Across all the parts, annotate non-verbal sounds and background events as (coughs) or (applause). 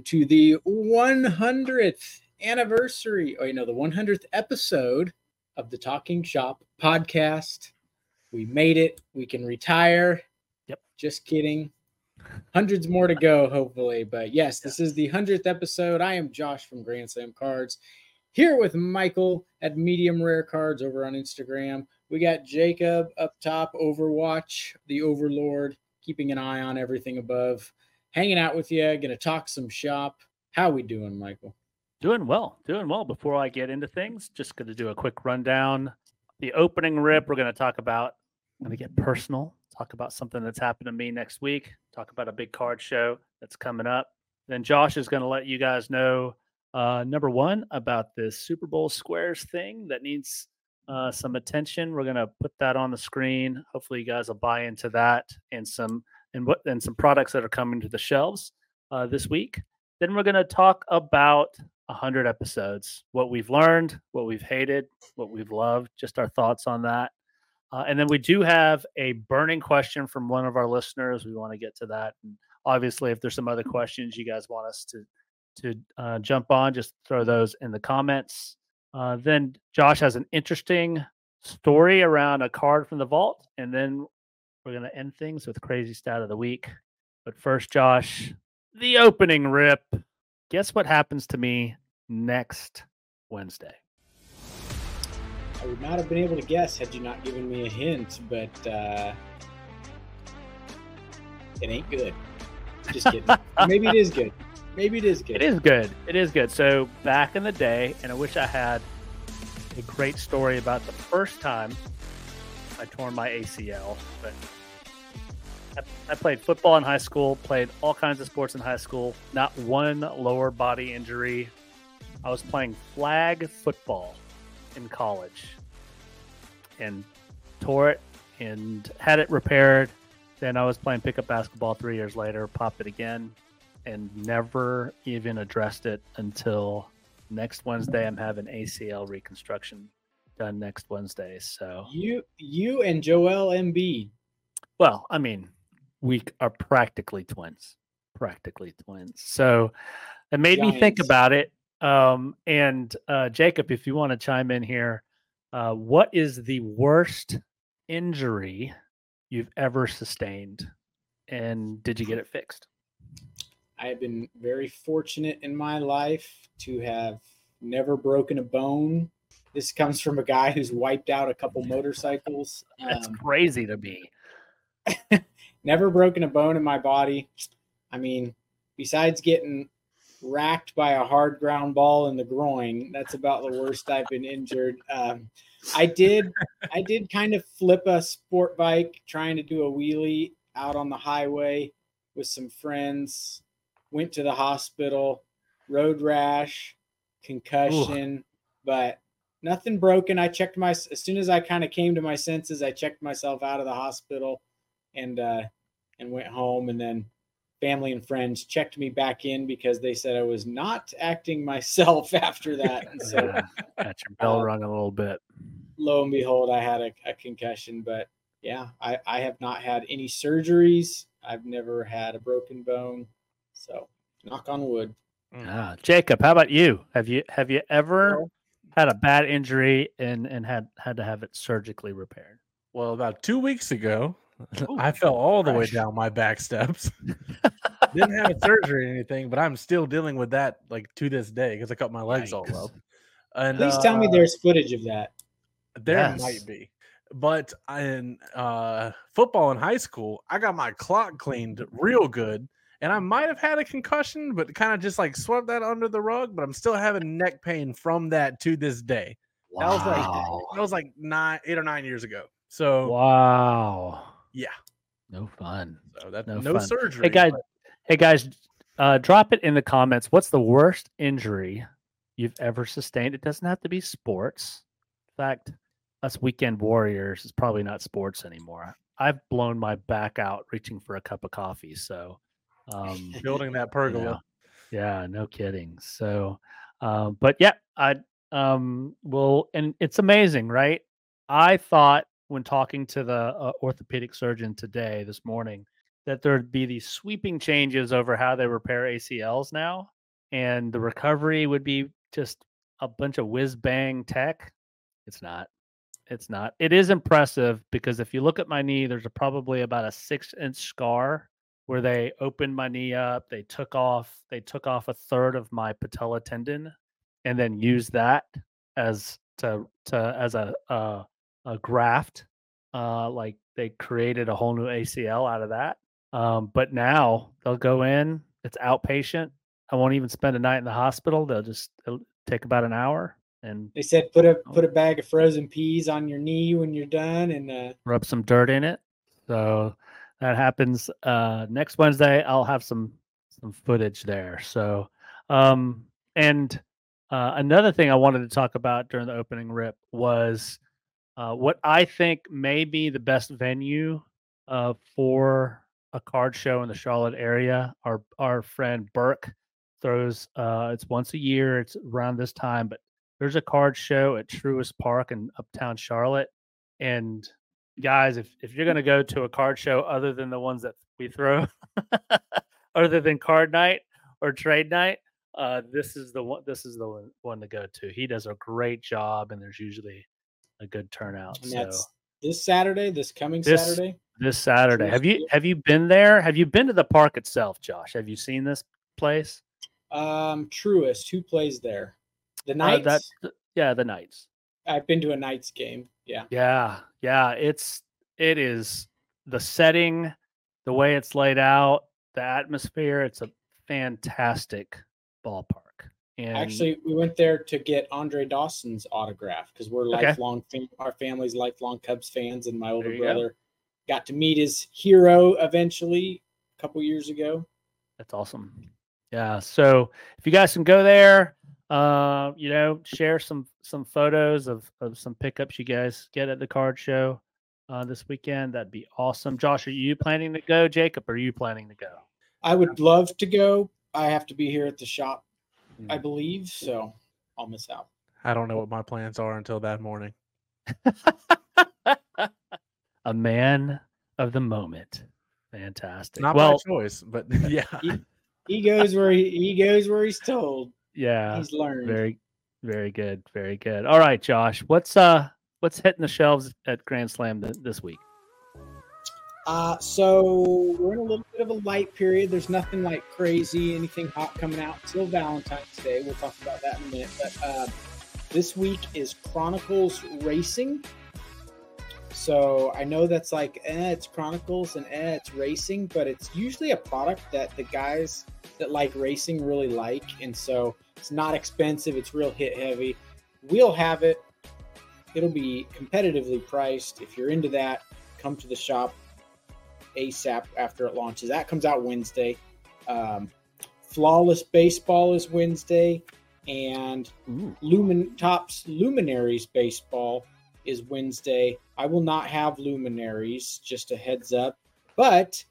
Welcome to the 100th anniversary, or you know, the 100th episode of the Talking Shop podcast. We made it. We can retire. Yep. Just kidding. Hundreds more to go, hopefully. But yes, this is the 100th episode. I am Josh from Grand Slam Cards here with Michael at Medium Rare Cards over on Instagram. We got Jacob up top, Overwatch, the Overlord, keeping an eye on everything above. Hanging out with you, gonna talk some shop. How we doing, Michael? Doing well, doing well. Before I get into things, just going to do a quick rundown. The opening rip, we're going to talk about. I'm going to get personal. Talk about something that's happened to me next week. Talk about a big card show that's coming up. Then Josh is going to let you guys know uh, number one about this Super Bowl squares thing that needs uh, some attention. We're going to put that on the screen. Hopefully, you guys will buy into that and some and what and some products that are coming to the shelves uh, this week. Then we're going to talk about 100 episodes, what we've learned, what we've hated, what we've loved, just our thoughts on that. Uh, and then we do have a burning question from one of our listeners. We want to get to that. And obviously, if there's some other questions you guys want us to to uh, jump on, just throw those in the comments. Uh, then Josh has an interesting story around a card from the vault, and then we're going to end things with crazy stat of the week. But first, Josh, the opening rip. Guess what happens to me next Wednesday? I would not have been able to guess had you not given me a hint, but uh, it ain't good. Just kidding. Maybe it is (laughs) good. Maybe it is good. It is good. It is good. So back in the day, and I wish I had a great story about the first time I tore my ACL, but I, I played football in high school, played all kinds of sports in high school, not one lower body injury. I was playing flag football in college and tore it and had it repaired. Then I was playing pickup basketball three years later, popped it again, and never even addressed it until next Wednesday. I'm having ACL reconstruction done next Wednesday. So You, you, and Joel Embiid. well, I mean, we are practically twins, practically twins. So it made me think about it. Um, and uh, Jacob, if you want to chime in here, uh, what is the worst injury you've ever sustained, and did you get it fixed? I have been very fortunate in my life to have never broken a bone. This comes from a guy who's wiped out a couple motorcycles. That's Um, crazy to me. (laughs) never broken a bone in my body. I mean, besides getting racked by a hard ground ball in the groin, that's about the worst I've been injured. Um, I did, I did kind of flip a sport bike trying to do a wheelie out on the highway with some friends. Went to the hospital, road rash, concussion, but nothing broken. I checked my as soon as I kind of came to my senses, I checked myself out of the hospital and uh and went home and then family and friends checked me back in because they said I was not acting (laughs) myself after that. And so Yeah, (laughs) got your bell uh, rung a little bit. lo and behold, I had a, a concussion. But yeah, I, I have not had any surgeries. I've never had a broken bone. So knock on wood. Ah, Jacob, how about you? Have you have you ever Well- had a bad injury and and had had to have it surgically repaired? Well, about two weeks ago, (laughs) Ooh, I fell all the way down my back steps. (laughs) (laughs) Didn't have a surgery or anything, but I'm still dealing with that like to this day because I cut my legs all up. And Please tell me uh, there's footage of that. There Yes. might be. But in uh, football in high school, I got my clock cleaned real good. And I might have had a concussion, but kind of just like swept that under the rug. But I'm still having neck pain from that to this day. That was like that was like nine, eight or nine years ago. So wow. yeah, No fun. so that No no, fun. surgery. Hey guys, but hey guys, uh, drop it in the comments. What's the worst injury you've ever sustained? It doesn't have to be sports. In fact, us weekend warriors is probably not sports anymore. I've blown my back out reaching for a cup of coffee. So, um, building that pergola. know, yeah, no kidding. So, uh, but yeah, I um will, and it's amazing, right? I thought when talking to the uh, orthopedic surgeon today, this morning, that there'd be these sweeping changes over how they repair ACLs now, and the recovery would be just a bunch of whiz bang tech. It's not. It's not. It is impressive because if you look at my knee, there's a, probably about a six inch scar where they opened my knee up. They took off. They took off a third of my patella tendon, and then used that as to to as a a, a graft. Uh, like they created a whole new ACL out of that. Um, but now they'll go in. It's outpatient. I won't even spend a night in the hospital. They'll just it'll take about an hour and They said put a put a bag of frozen peas on your knee when you're done, and uh, rub some dirt in it. So that happens uh, next Wednesday. I'll have some some footage there. So um, and uh, another thing I wanted to talk about during the opening rip was uh, what I think may be the best venue uh, for a card show in the Charlotte area. Our our friend Burke throws. Uh, it's once a year. It's around this time, but there's a card show at Truist Park in Uptown Charlotte. And guys, if if you're gonna go to a card show other than the ones that we throw, (laughs) other than card night or trade night, uh, this is the one. This is the one, one to go to. He does a great job, and there's usually a good turnout. and So that's this Saturday, this coming This- Saturday. this Saturday, have you have you been there? Have you been to the park itself, Josh? Have you seen this place? Um, Truist, who plays there? The Uh, Knights. that yeah, the Knights. I've been to a Knights game. Yeah. Yeah, yeah, it's it is the setting, the way it's laid out, the atmosphere. It's a fantastic ballpark. And Actually, we went there to get Andre Dawson's autograph because we're Okay. lifelong, our family's lifelong Cubs fans, and my older you go. brother got to meet his hero eventually a couple years ago. that's awesome. Yeah. So if you guys can go there, uh, you know, share some some photos of of some pickups you guys get at the card show uh, this weekend. That'd be awesome. Josh, are you planning to go? Jacob, are you planning to go? I would love to go. I have to be here at the shop, I Mm. believe, so I'll miss out. I don't know what my plans are until that morning. (laughs) a man of the moment. Fantastic. Not well, my choice, but (laughs) (laughs) yeah. He goes where he, he goes where he's told. Yeah, He's learned. very, very good, very good. All right, Josh, what's uh, what's hitting the shelves at Grand Slam th- this week? Uh, so we're in a little bit of a light period. There's nothing like crazy, anything hot coming out till Valentine's Day. We'll talk about that in a minute. But uh, this week is Chronicles Racing. So I know that's like, eh, it's Chronicles and eh, it's racing, but it's usually a product that the guys that like racing really like. And so it's not expensive, it's real hit heavy. We'll have it. It'll be competitively priced. If you're into that, come to the shop ASAP after it launches. That comes out Wednesday. Um, Flawless Baseball is Wednesday, and Ooh. Lumen Topps Luminaries Baseball is Wednesday. I will not have Luminaries, just a heads up. But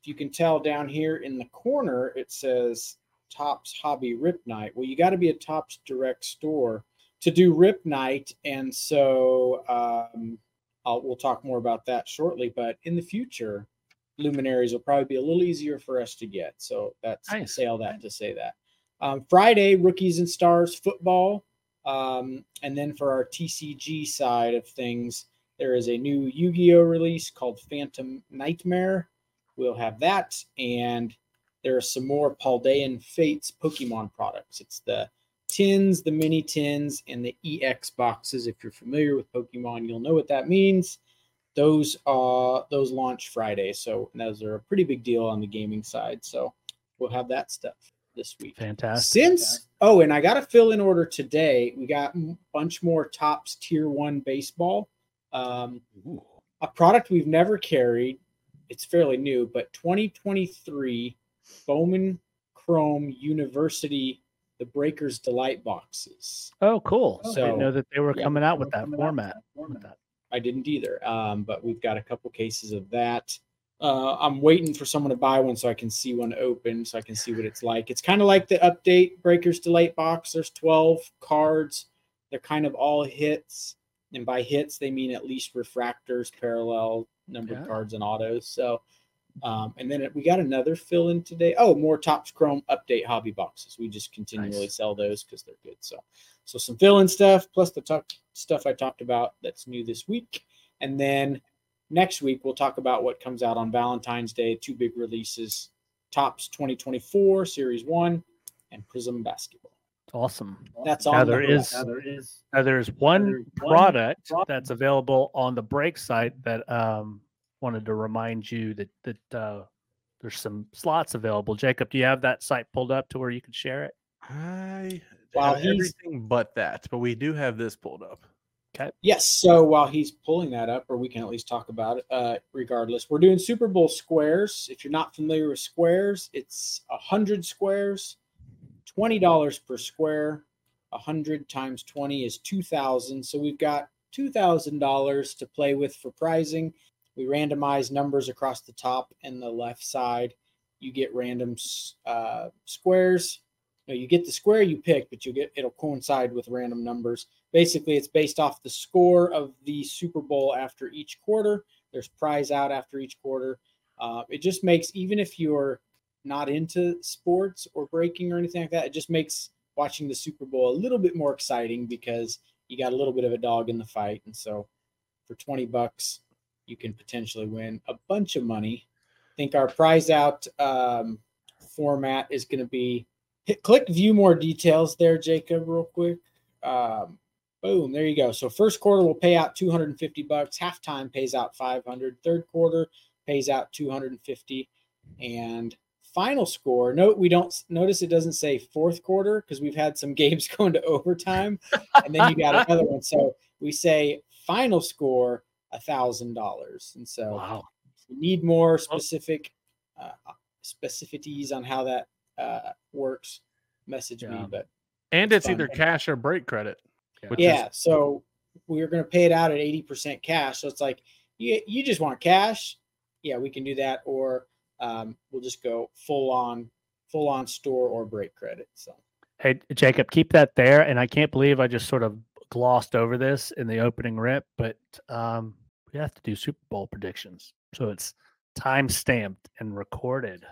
if you can tell down here in the corner, it says Topps Hobby Rip Night. Well, you got to be a Topps Direct store to do Rip Night, and so um, I'll, we'll talk more about that shortly. But in the future, luminaries will probably be a little easier for us to get. So that's Nice. say all that to say that. Um, Friday, rookies and stars football, um, and then for our TCG side of things, there is a new Yu-Gi-Oh release called Phantom Nightmare. We'll have that, and there are some more Paldean Fates Pokemon products. It's the tins, the mini tins, and the EX boxes. If you're familiar with Pokemon, you'll know what that means. Those uh those launch Friday, so those are a pretty big deal on the gaming side. So we'll have that stuff this week. Fantastic. Since oh, and I got a fill in order today. We got a bunch more Topps tier one baseball. Um, a product we've never carried. It's fairly new, but 2023 Bowman Chrome University, the Breakers Delight boxes. Oh, cool. I So- didn't know that they were yeah, coming out with that were out with format. that that. I didn't either, um, but we've got a couple cases of that. Uh, I'm waiting for someone to buy one so I can see one open, so I can see what it's like. It's kind of like the update Breakers Delight box. There's 12 cards. They're kind of all hits, and by hits they mean at least refractors, parallel numbered Yeah. cards, and autos. So Um, and then we got another fill in today. Oh, more Topps Chrome update hobby boxes. We just continually Nice. sell those because they're good. So, so some fill in stuff plus the talk, stuff I talked about that's new this week. And then next week we'll talk about what comes out on Valentine's Day. Two big releases: Topps 2024 Series One and Prism Basketball. Awesome. That's Now on the there is horizon. there is now there's one there's one product that's available on the break site that um wanted to remind you that that uh there's some slots available. Jacob, do you have that site pulled up to where you can share it? I While have he's- everything but that, but we do have this pulled up. Yes. So while he's pulling that up, or we can at least talk about it, uh, regardless, we're doing Super Bowl squares. If you're not familiar with squares, it's a hundred squares, twenty dollars per square. A hundred times twenty is two thousand. So we've got two thousand dollars to play with for pricing. We randomize numbers across the top and the left side. You get random uh, squares. You get the square you pick, but you get it'll coincide with random numbers basically it's based off the score of the super bowl after each quarter. There's prize out after each quarter. Uh, it just makes even if you're not into sports or breaking or anything like that it just makes watching the super bowl a little bit more exciting because you got a little bit of a dog in the fight. And so for 20 bucks you can potentially win a bunch of money. I think our prize out um, format is going to be hit, click view more details there jacob real quick. Um, Boom, there you go. So first quarter will pay out 250 bucks, halftime pays out 500, third quarter pays out 250 and final score. Note we don't notice it doesn't say fourth quarter because we've had some (laughs) games going to overtime and then you got (laughs) another one. So we say final score a thousand dollars. And so Wow. if you need more specific uh, specificities on how that uh, works, message me. Yeah. But And it's Fun. either cash or break credit. Yeah. Yeah, is so we are going to pay it out at 80% cash. So it's like, you, you just want cash. Yeah, we can do that. Or um, we'll just go full on, full on store or break credit. So Hey Jacob, keep that there. And I can't believe I just sort of glossed over this in the opening rip, but um we have to do Super Bowl predictions. So it's time stamped and recorded.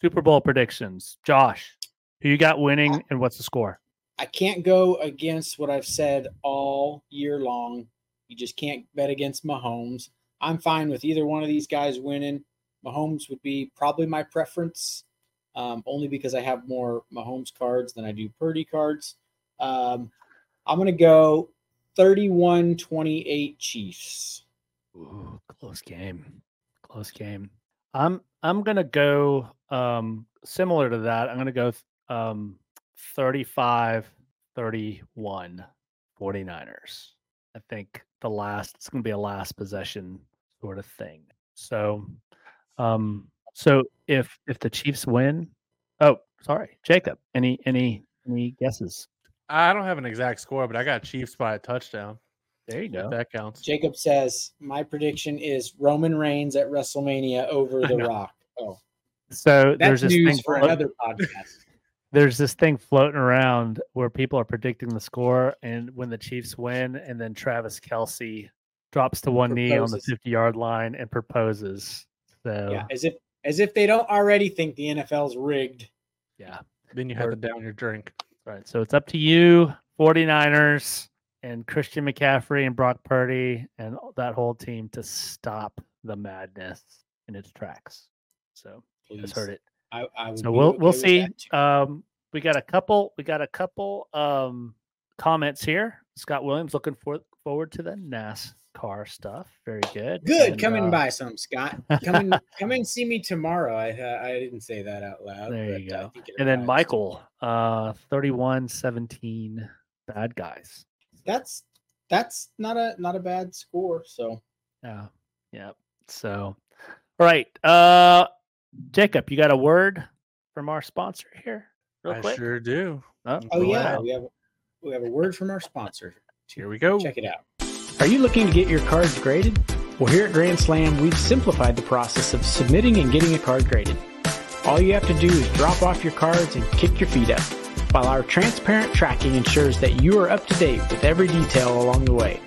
Super Bowl predictions. Josh, who you got winning and what's the score? I can't go against what I've said all year long. You just can't bet against Mahomes. I'm fine with either one of these guys winning. Mahomes would be probably my preference, um, only because I have more Mahomes cards than I do Purdy cards. Um, I'm going to go 31 28 Chiefs. Ooh, close game. Close game. I'm I'm gonna go um similar to that. I'm gonna go um 35 31 49ers. I think the last it's gonna be a last possession sort of thing. So um so if if the Chiefs win, oh sorry, Jacob, any any any guesses? I don't have an exact score, but I got Chiefs by a touchdown. There you If go. that counts. Jacob says, My prediction is Roman Reigns at WrestleMania over The. Rock. Oh, So that's there's this news thing for float- another podcast. There's this thing floating around where people are predicting the score and when the Chiefs win, and then Travis Kelce drops to one knee on the 50 yard line and proposes. So Yeah, yeah, as if as if they don't already think the NFL's rigged. Yeah. Then you have Or- to down your drink. right. So it's up to you, 49ers and Christian McCaffrey and Brock Purdy and that whole team to stop the madness in its tracks. So you just Please. heard it. I, I so we'll okay we'll see. Um, we got a couple. We got a couple um comments here. Scott Williams looking for, forward to the NASCAR stuff. Very good. Good, And, come and uh, buy some, Scott. Come and come and see me tomorrow. I uh, I didn't say that out loud. There you I go. And then. Michael, uh, 31-17 bad guys. That's that's not a not a bad score. So Yeah. Yeah. So, all right. Uh, Jacob, you got a word from our sponsor here, real I quick? sure do. Oh, mm, oh yeah, we have we have a word from our sponsor. Here we go. Check it out. Are you looking to get your cards graded? Well, here at Grand Slam, we've simplified the process of submitting and getting a card graded. All you have to do is drop off your cards and kick your feet up, while our transparent tracking ensures that you are up to date with every detail along the way.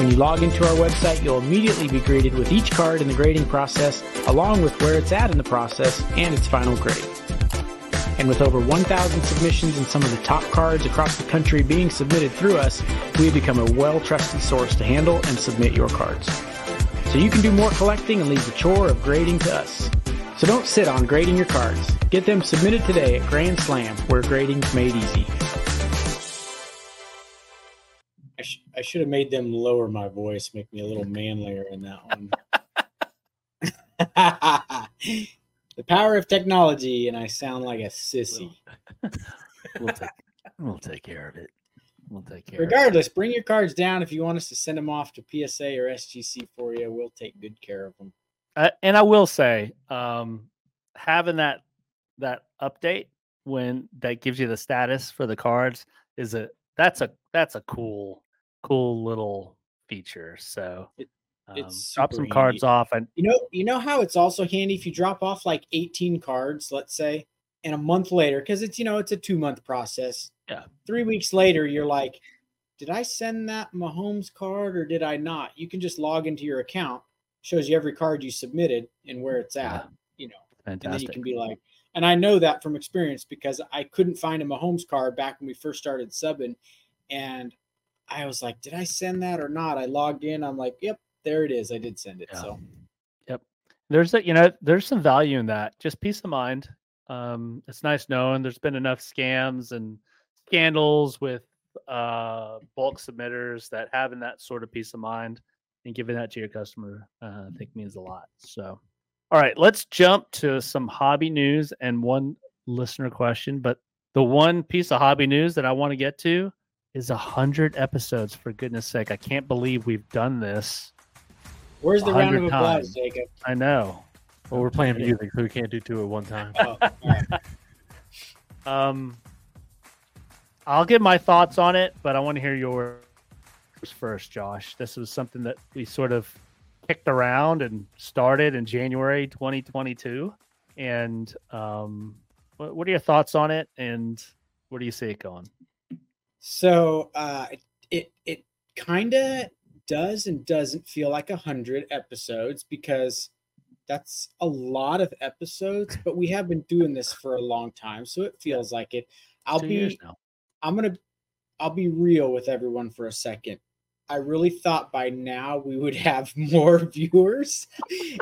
When you log into our website, you'll immediately be greeted with each card in the grading process, along with where it's at in the process and its final grade. And with over 1,000 submissions and some of the top cards across the country being submitted through us, we have become a well-trusted source to handle and submit your cards. So you can do more collecting and leave the chore of grading to us. So don't sit on grading your cards. Get them submitted today at Grand Slam, where grading's made easy. I, should have made them lower my voice, make me a little (laughs) manlier in that one. (laughs) the power of technology, and I sound like a sissy. We'll (laughs) take we'll take care of it. We'll take care. Regardless, bring your cards down if you want us to send them off to PSA or SGC for you. We'll take good care of them. Uh, and I will say, um, having that that update when that gives you the status for the cards is a that's a that's a cool cool little feature. So It- um, drop some cards off and You know, you know how it's also handy if you drop off like 18 cards, let's say, and a month later, because it's you know it's a two month process. Yeah. Three weeks later, you're like, did I send that Mahomes card or did I not? You can just log into your account, shows you every card you submitted and where it's at. Yeah. You know, Fantastic. and then you can be like, and I know that from experience because I couldn't find a Mahomes card back when we first started subbing, and I was like, did I send that or not? I logged in. I'm like, yep, there it is. I did send it. Yeah. So Yep. There's a you know there's some value in that. Just peace of mind. Um, it's nice knowing there's been enough scams and scandals with uh bulk submitters that having that sort of peace of mind and giving that to your customer uh, I think means a lot. So all right, let's jump to some hobby news and one listener question. But the one piece of hobby news that I want to get to is a hundred episodes. For goodness sake, I can't believe we've done this. where's the round of applause, times. Jacob? I know. Well, we're playing music, so we can't do two at one time. Oh, all right. (laughs) Um, I'll give my thoughts on it, but I want to hear yours first, Josh. This was something that we sort of kicked around and started in January 2022. And um, what, what are your thoughts on it? And where do you see it going? So uh, it it, it kind of does and doesn't feel like a hundred episodes because that's a lot of episodes. But we have been doing this for a long time, so it feels like it. I'll Two be. I'm gonna I'll be real with everyone for a second. I really thought by now we would have (laughs) more viewers.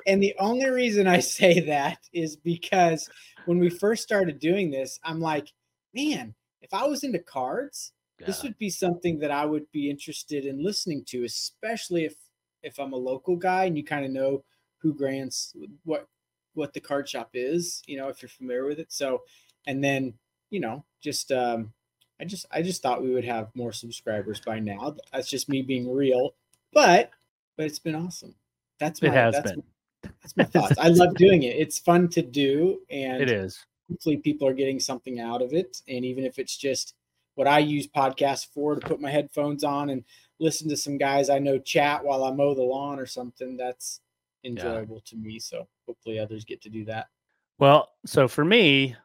And the only reason I say that is because when we first started doing this, I'm like, man, if I was into cards, this would be something that I would be interested in listening to, especially if if I'm a local guy and you kind of know who grants what what the card shop is, you know, if you're familiar with it. So, and then you know, just um, I just I just thought we would have more subscribers by now. That's just me being real, but but it's been awesome. That's my, It has that's been. that's my thoughts. I love doing it. It's fun to do, (laughs) and It is. hopefully people are getting something out of it. And even if it's just what I use podcasts for to put my headphones on and listen to some guys I know chat while I mow the lawn or something, that's enjoyable to me. So hopefully others get to do that. Well, so for me,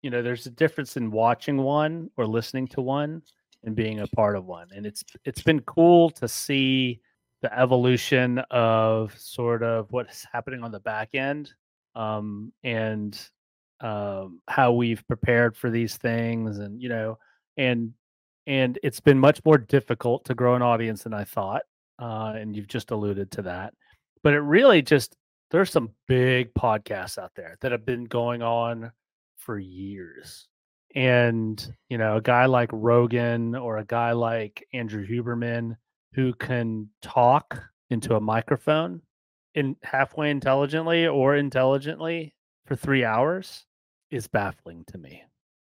you know, there's a difference in watching one or listening to one and being a part of one. And it's it's been cool to see the evolution of sort of what's happening on the back end um, and um, how we've prepared for these things and you know and and it's been much more difficult to grow an audience than I thought. Uh, and you've just alluded to that. But it really just there's some big podcasts out there that have been going on for years. And, you know, a guy like Rogan or a guy like Andrew Huberman who can talk into a microphone in halfway intelligently or intelligently for three hours is baffling to me.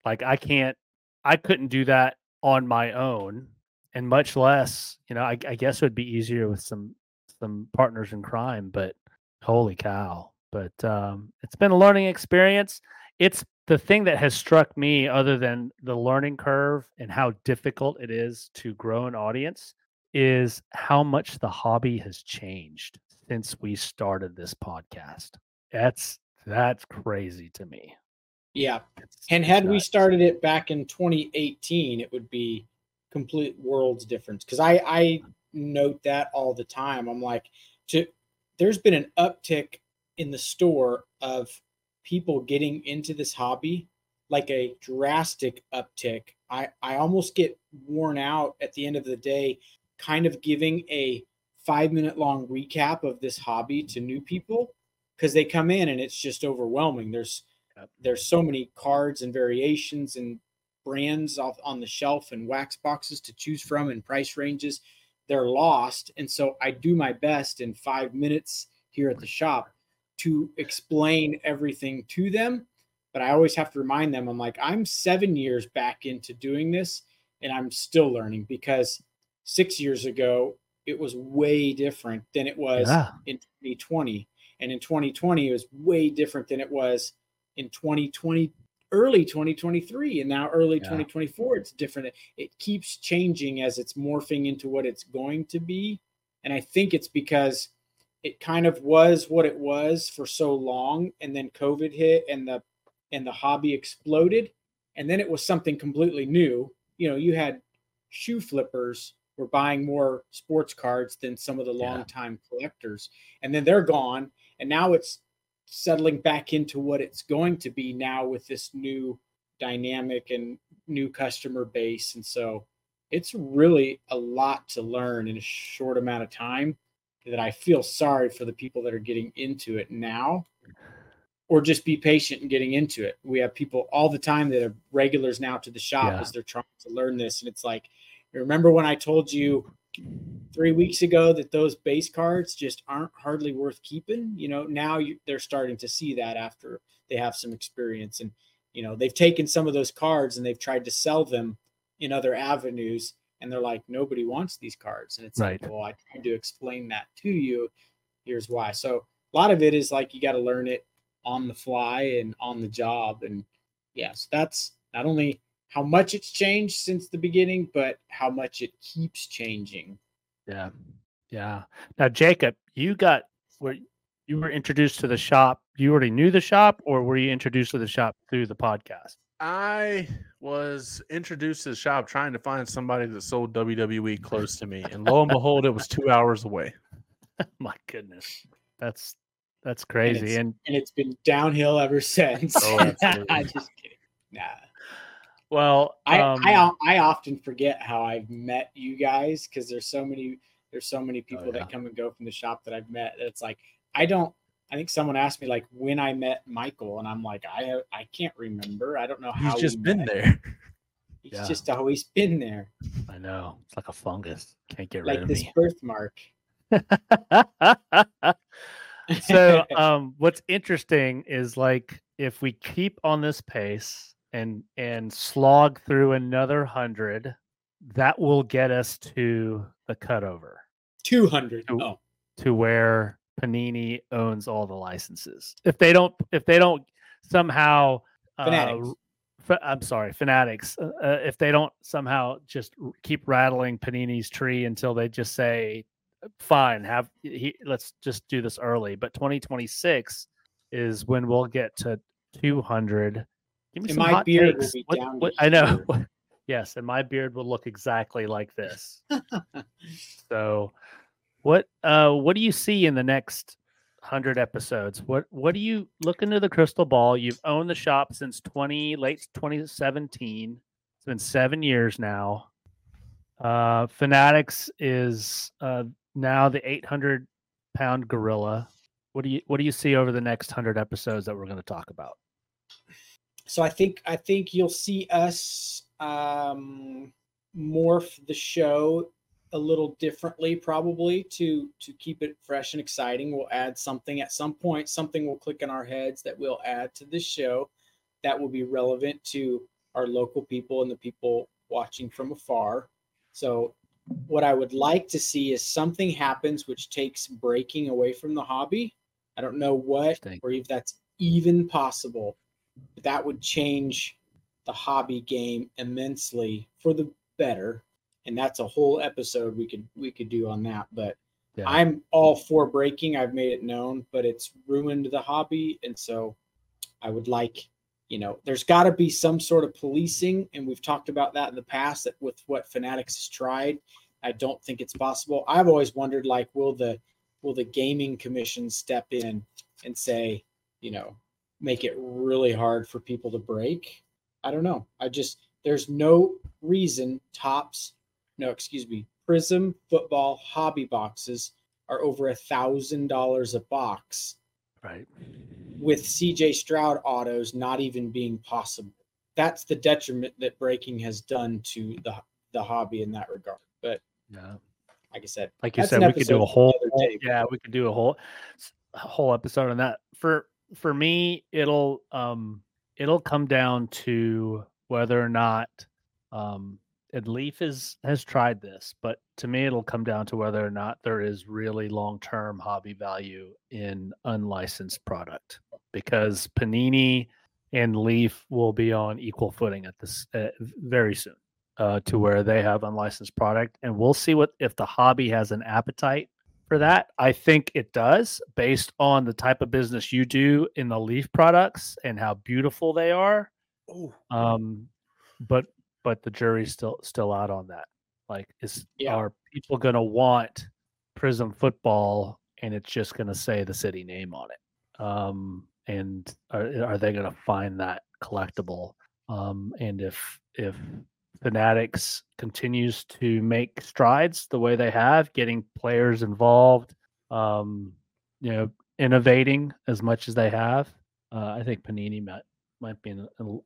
Like I can't I couldn't do that on my own and much less, you know, I, I guess it would be easier with some some partners in crime, but holy cow. But um, it's been a learning experience. It's the thing that has struck me, other than the learning curve and how difficult it is to grow an audience, is how much the hobby has changed since we started this podcast. That's that's crazy to me. Yeah. It's- And had we started it back in 2018, it would be complete worlds difference. Because I, I note that all the time. I'm like, to there's been an uptick in the store of people getting into this hobby, like a drastic uptick. I, I almost get worn out at the end of the day, kind of giving a five minute long recap of this hobby to new people because they come in and it's just overwhelming. There's Yep. there's so many cards and variations and brands off on the shelf and wax boxes to choose from and price ranges. They're lost. And so I do my best in five minutes here at the shop to explain everything to them. But I always have to remind them I'm like, I'm seven years back into doing this and I'm still learning because six years ago, it was way different than it was Yeah. in 2020. And in 2020, it was way different than it was in 2020, early 2023. And now early Yeah. 2024, it's different. It keeps changing as it's morphing into what it's going to be. And I think it's because it kind of was what it was for so long. And then COVID hit and the and the hobby exploded. And then it was something completely new. You know, you had shoe flippers were buying more sports cards than some of the Yeah. longtime collectors. And then they're gone. And now it's settling back into what it's going to be now with this new dynamic and new customer base. And so it's really a lot to learn in a short amount of time that I feel sorry for the people that are getting into it now or just be patient in getting into it. We have people all the time that are regulars now to the shop Yeah. as they're trying to learn this. And it's like, remember when I told you three weeks ago that those base cards just aren't hardly worth keeping? You know, now you, they're starting to see that after they have some experience. And, you know, they've taken some of those cards and they've tried to sell them in other avenues. And they're like, nobody wants these cards. And it's Right. like, well, I tried to explain that to you. Here's why. So a lot of it is like you got to learn it on the fly and on the job. And yes, that's not only how much it's changed since the beginning, but how much it keeps changing. Yeah. Yeah. Now, Jacob, you got where you were introduced to the shop. You already knew the shop, or were you introduced to the shop through the podcast? I was introduced to the shop trying to find somebody that sold WWE close to me, and lo and behold, it was two hours away. (laughs) My goodness, that's that's crazy. it's- And And it's been downhill ever (laughs) since. Oh. I'm (laughs) just kidding. Nah. Well, I, um, I uh, I often forget how I've met you guys because there's so many there's so many people Oh, yeah. that come and go from the shop that I've met. It's like I don't. I think someone asked me like when I met Michael, and I'm like I I can't remember. I don't know how He's just been met. there. (laughs) He's Yeah. just always been there, I know it's like a fungus. Can't get rid like of this me. birthmark. (laughs) so (laughs) um what's interesting is like if we keep on this pace and and slog through another hundred that will get us to the cutover Two hundred. Oh. To where panini owns all the licenses if they don't if they don't somehow uh, f- i'm sorry fanatics uh, uh, if they don't somehow just keep rattling panini's tree until they just say fine have he, let's just do this early but 2026 is when we'll get to 200 give me And some my hot beard will takes. be What- down what- i know. (laughs) yes and my beard will look exactly like this. (laughs) So what uh what do you see in the next 100 episodes? What what do you look into the crystal ball. You've owned the shop since 20 late 2017 it's been seven years now. Uh fanatics is uh now the 800 pound gorilla. What do you what do you see over the next 100 episodes that we're going to talk about so I think I think you'll see us um, morph the show a little differently, probably to to keep it fresh and exciting. We'll add something at some point. Something will click in our heads that we'll add to this show that will be relevant to our local people and the people watching from afar. So, what I would like to see is something happens which takes breaking away from the hobby. I don't know what or if that's even possible that would change the hobby game immensely for the better and that's a whole episode we could we could do on that but Yeah. i'm all for breaking i've made it known but it's ruined the hobby and so i would like you know there's got to be some sort of policing and we've talked about that in the past that with what fanatics has tried I don't think it's possible. I've always wondered, like, will the will the gaming commission step in and say, you know, make it really hard for people to break? I don't know. I just there's no reason Topps, no, excuse me, Prism football hobby boxes are over a thousand dollars a box Right. with CJ Stroud autos not even being possible. That's the detriment that breaking has done to the the hobby in that regard. But Yeah. like I said, Like you said, we could do a whole day, yeah, we could do a whole a whole episode on that. For for me, it'll um it'll come down to whether or not um Leaf is has tried this, but to me it'll come down to whether or not there is really long term hobby value in unlicensed product because Panini and Leaf will be on equal footing at this uh, very soon uh, to where they have unlicensed product, and we'll see what if the hobby has an appetite for that. I think it does, based on the type of business you do in the Leaf products and how beautiful they are. Oh, Um, but but the jury's still still out on that. Like, is Yeah. are people going to want Prism football, and it's just going to say the city name on it? Um, and are are they going to find that collectible? Um, and if if Fanatics continues to make strides the way they have, getting players involved, um, you know, innovating as much as they have, uh, I think Panini might might be in a, in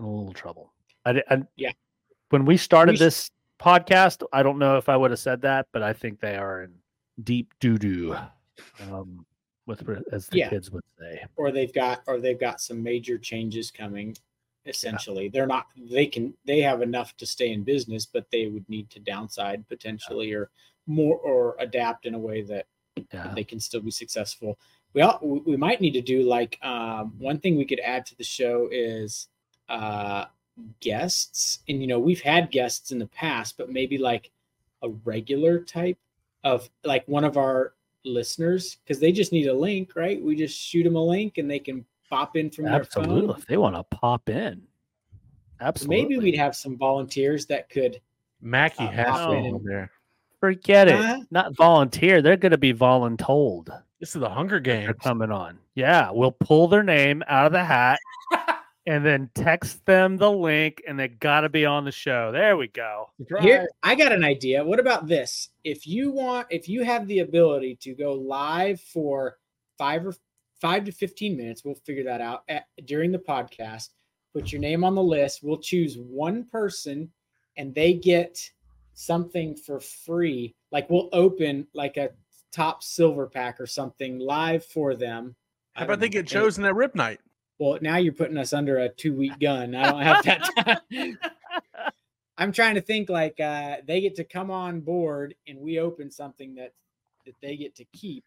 a little trouble. I, I Yeah. When we started We this podcast, I don't know if I would have said that, but I think they are in deep doo doo, um, with as the Yeah. kids would say. or they've got or they've got some major changes coming. Essentially, they're not. They can. They have enough to stay in business, but they would need to downside potentially, or more, or adapt in a way that Yeah. they can still be successful. We all, we we might need to do like um, one thing we could add to the show is uh, guests, and you know we've had guests in the past, but maybe like a regular type of like one of our listeners because they just need a link, right? We just shoot them a link and they can pop in from their Absolutely. phone. If they want to pop in. Absolutely. Maybe we'd have some volunteers that could. Mackie Uh, has pop to in be and- on there. forget it. Huh? Not volunteer. They're going to be voluntold. This is the Hunger They're Games. coming on. Yeah, we'll pull their name out of the hat (laughs) and then text them the link, and they got to be on the show. There we go. Here, I got an idea. What about this? If you want, if you have the ability to go live for five or five to fifteen minutes, we'll figure that out at, during the podcast. Put your name on the list. We'll choose one person, and they get something for free. Like we'll open like a top silver pack or something live for them. How I about don't they get chosen at Rip Night? Well, now you're putting us under a two week gun. I don't have that (laughs) time. (laughs) I'm trying to think like uh, they get to come on board and we open something that that they get to keep,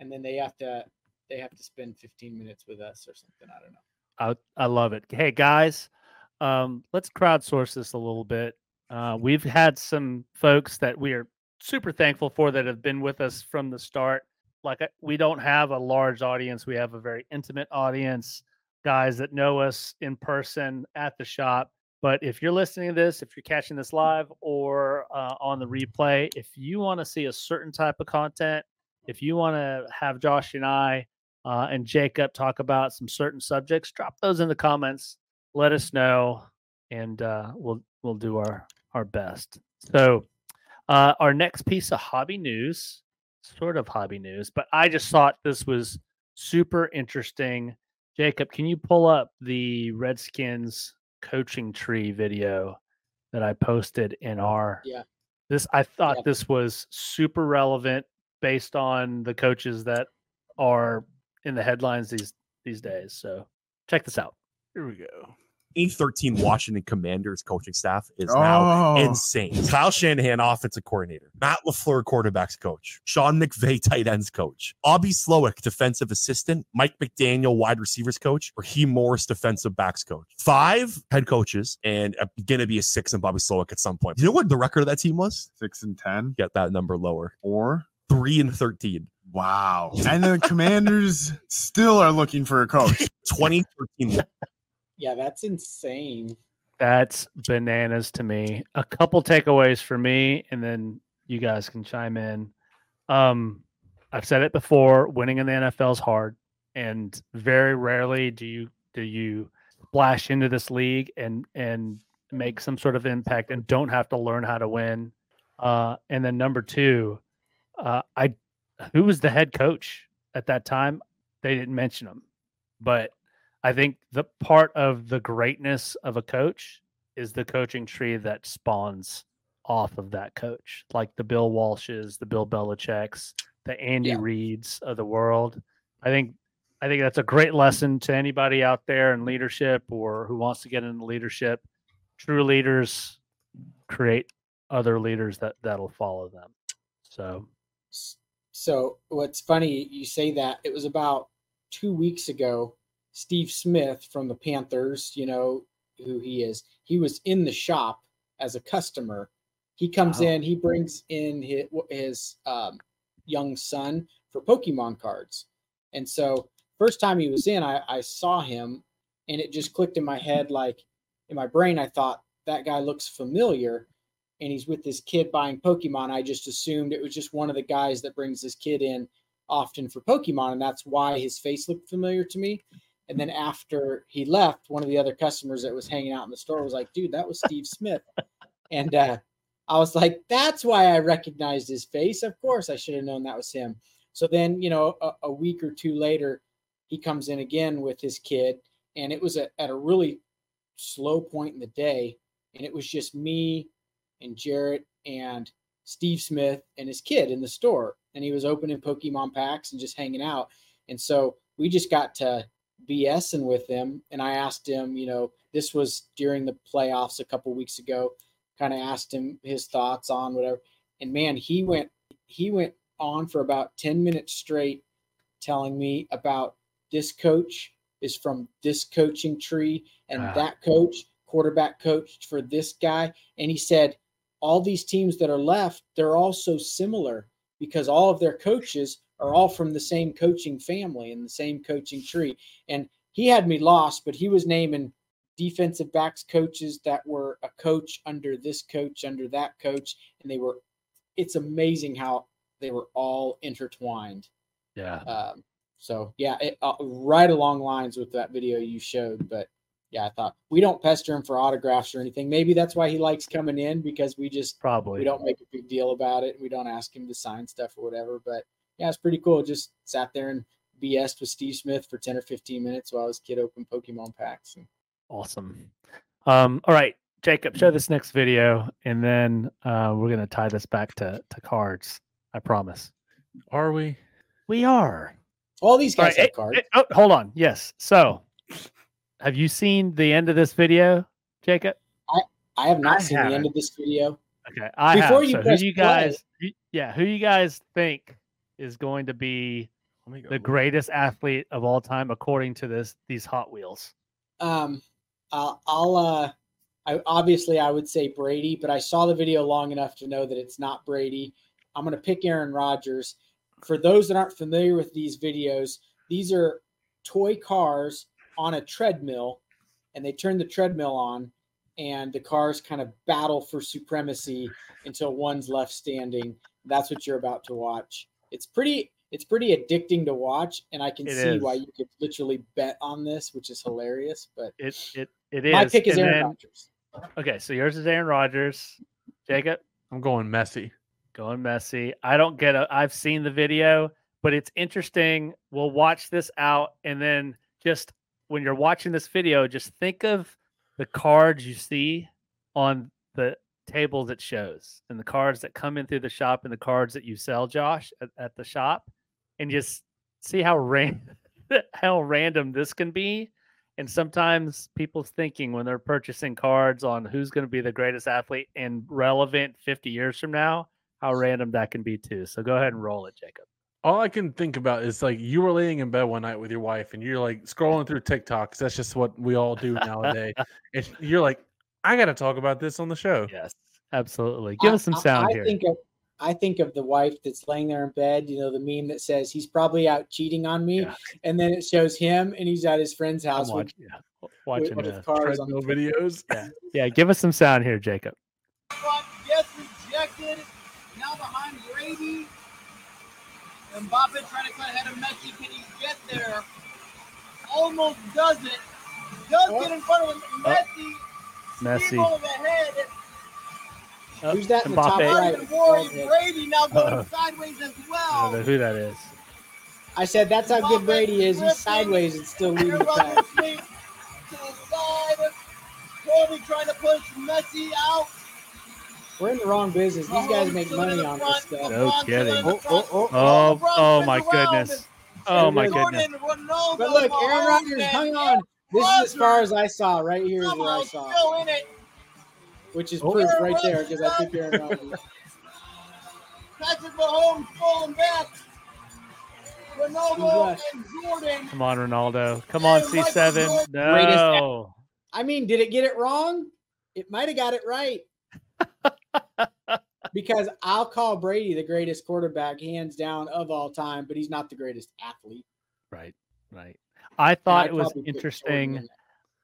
and then they have to they have to spend 15 minutes with us or something. I don't know. I, I love it. Hey guys, um, let's crowdsource this a little bit. Uh, we've had some folks that we are super thankful for that have been with us from the start. Like we don't have a large audience; we have a very intimate audience. Guys that know us in person at the shop. But if you're listening to this, if you're catching this live or uh, on the replay, if you want to see a certain type of content, if you want to have Josh and I uh, and Jacob talk about some certain subjects, drop those in the comments. Let us know, and uh, we'll we'll do our our best. So, uh, our next piece of hobby news, sort of hobby news, but I just thought this was super interesting. Jacob, can you pull up the Redskins coaching tree video that I posted in our? Yeah. This I thought Yeah. this was super relevant based on the coaches that are in the headlines these these days. So check this out. Here we go. 813 Washington Commanders coaching staff is now Oh, insane. Kyle Shanahan, offensive coordinator. Matt LaFleur, quarterbacks coach. Sean McVay, tight ends coach. Abby Slowik, defensive assistant. Mike McDaniel, wide receivers coach. Raheem Morris, defensive backs coach. Five head coaches, and uh, going to be a six in Bobby Slowik at some point. You know what the record of that team was? six and ten, Get that number lower. or Three and 13. Wow. And the Commanders still are looking for a coach. (laughs) 2013. Yeah, that's insane. That's bananas to me. A couple takeaways for me, and then you guys can chime in. Um, I've said it before: winning in the NFL is hard, and very rarely do you do you splash into this league and and make some sort of impact and don't have to learn how to win. Uh, and then number two, uh, I who was the head coach at that time? They didn't mention him, but I think the part of the greatness of a coach is the coaching tree that spawns off of that coach, like the Bill Walshes, the Bill Belichick's, the Andy Yeah. Reids of the world. I think I think that's a great lesson to anybody out there in leadership or who wants to get into leadership. True leaders create other leaders that that'll follow them. So So what's funny, you say that it was about two weeks ago. Steve Smith from the Panthers, you know who he is. He was in the shop as a customer. He comes Wow. in, he brings in his, his um, young son for Pokemon cards, and so first time he was in, I, I saw him, and it just clicked in my head, like in my brain, I thought that guy looks familiar and he's with this kid buying Pokemon, I just assumed it was just one of the guys that brings this kid in often for Pokemon, and that's why his face looked familiar to me. And then after he left, one of the other customers that was hanging out in the store was like, "Dude, that was Steve Smith," and uh, I was like, "That's why I recognized his face. Of course, I should have known that was him." So then, you know, a, a week or two later, he comes in again with his kid, and it was at, at a really slow point in the day, and it was just me and Jarrett and Steve Smith and his kid in the store. And he was opening Pokemon packs and just hanging out. And so we just got to BSing with him. And I asked him, you know, this was during the playoffs a couple weeks ago, kind of asked him his thoughts on whatever. And man, he went he went on for about 10 minutes straight telling me about this coach is from this coaching tree and Ah. that coach quarterback coach for this guy and he said all these teams that are left they're all so similar because all of their coaches are all from the same coaching family and the same coaching tree. And he had me lost but he was naming defensive backs coaches that were a coach under this coach under that coach. And they were it's amazing how they were all intertwined. Yeah, um, so yeah, it, uh, right along lines with that video you showed. But yeah, I thought we don't pester him for autographs or anything. Maybe that's why he likes coming in because we just probably. we don't make a big deal about it. We don't ask him to sign stuff or whatever. But yeah, it's pretty cool. Just sat there and BS with Steve Smith for ten or fifteen minutes while his kid opened Pokemon packs. And Awesome. Um, all right, Jacob, show this next video, and then uh, we're gonna tie this back to to cards. I promise. Are we? We are. all these guys right, have eh, cards. eh, oh, hold on. Yes. So, have you seen the end of this video, Jacob? I have not I seen the end of this video. Okay. I Before have. you so who you guys? who- yeah. Who you guys think is going to be Let me go the look. greatest athlete of all time according to this these Hot Wheels? Um, I'll, I'll uh, I obviously I would say Brady, but I saw the video long enough to know that it's not Brady. I'm going to pick Aaron Rodgers. For those that aren't familiar with these videos, these are toy cars on a treadmill, and they turn the treadmill on, and the cars kind of battle for supremacy until one's left standing. That's what you're about to watch. It's pretty. It's pretty addicting to watch, and I can It see is. why you could literally bet on this, which is hilarious. But It it it is. my pick is and Aaron Rodgers. Okay, so yours is Aaron Rodgers. Jacob, I'm going Messi. going Messi. I don't get a. I've seen the video, but it's interesting. We'll watch this out, and then just when you're watching this video, just think of the cards you see on the tables it shows, and the cards that come in through the shop, and the cards that you sell, Josh, at, at the shop, and just see how ran (laughs) how random this can be. And sometimes people's thinking when they're purchasing cards on who's going to be the greatest athlete and relevant 50 years from now, how random that can be too. So go ahead and roll it, Jacob. All I can think about is like you were laying in bed one night with your wife and you're like scrolling through TikTok 'cause that's just what we all do nowadays. (laughs) and you're like, I got to talk about this on the show. Yes, absolutely. Give I- us some sound I here. think of I think of the wife that's laying there in bed. You know the meme that says he's probably out cheating on me, Yeah. and then it shows him and he's at his friend's I'm house with watching- yeah. watching with the cars on the (laughs) videos. yeah yeah. Give us some sound here, Jacob. Gets rejected. Now behind Brady. Mbappe trying to cut ahead of Messi. Can he get there? Almost does it. Does Oh. get in front of him. Oh. Messi. Messi. Steam head. Oh, Who's that in the top Mbappe. right? Right. Roy Brady now going Uh-oh. sideways as I don't know well. who that is. I said that's how good Brady is. He's sideways and still leading the pack. Smith to the side. Kobe trying to push Messi out. We're in the wrong business. These guys make money on this stuff. No kidding. Oh, oh, oh. Oh, LeBron oh my goodness. Oh my goodness. But look, Aaron Rodgers, Mahomes, hang on. This is as far as I saw. Right here is where I saw, still in it. which is Oh. proof right there because I think Aaron Rodgers. (laughs) Patrick Mahomes falling back. Ronaldo Congrats. and Jordan. Come on, Ronaldo. Come on, C7. No. I mean, did it get it wrong? It might have got it right. (laughs) because I'll call Brady the greatest quarterback, hands down, of all time, but he's not the greatest athlete. Right, right. I thought it was probably put Jordan interesting.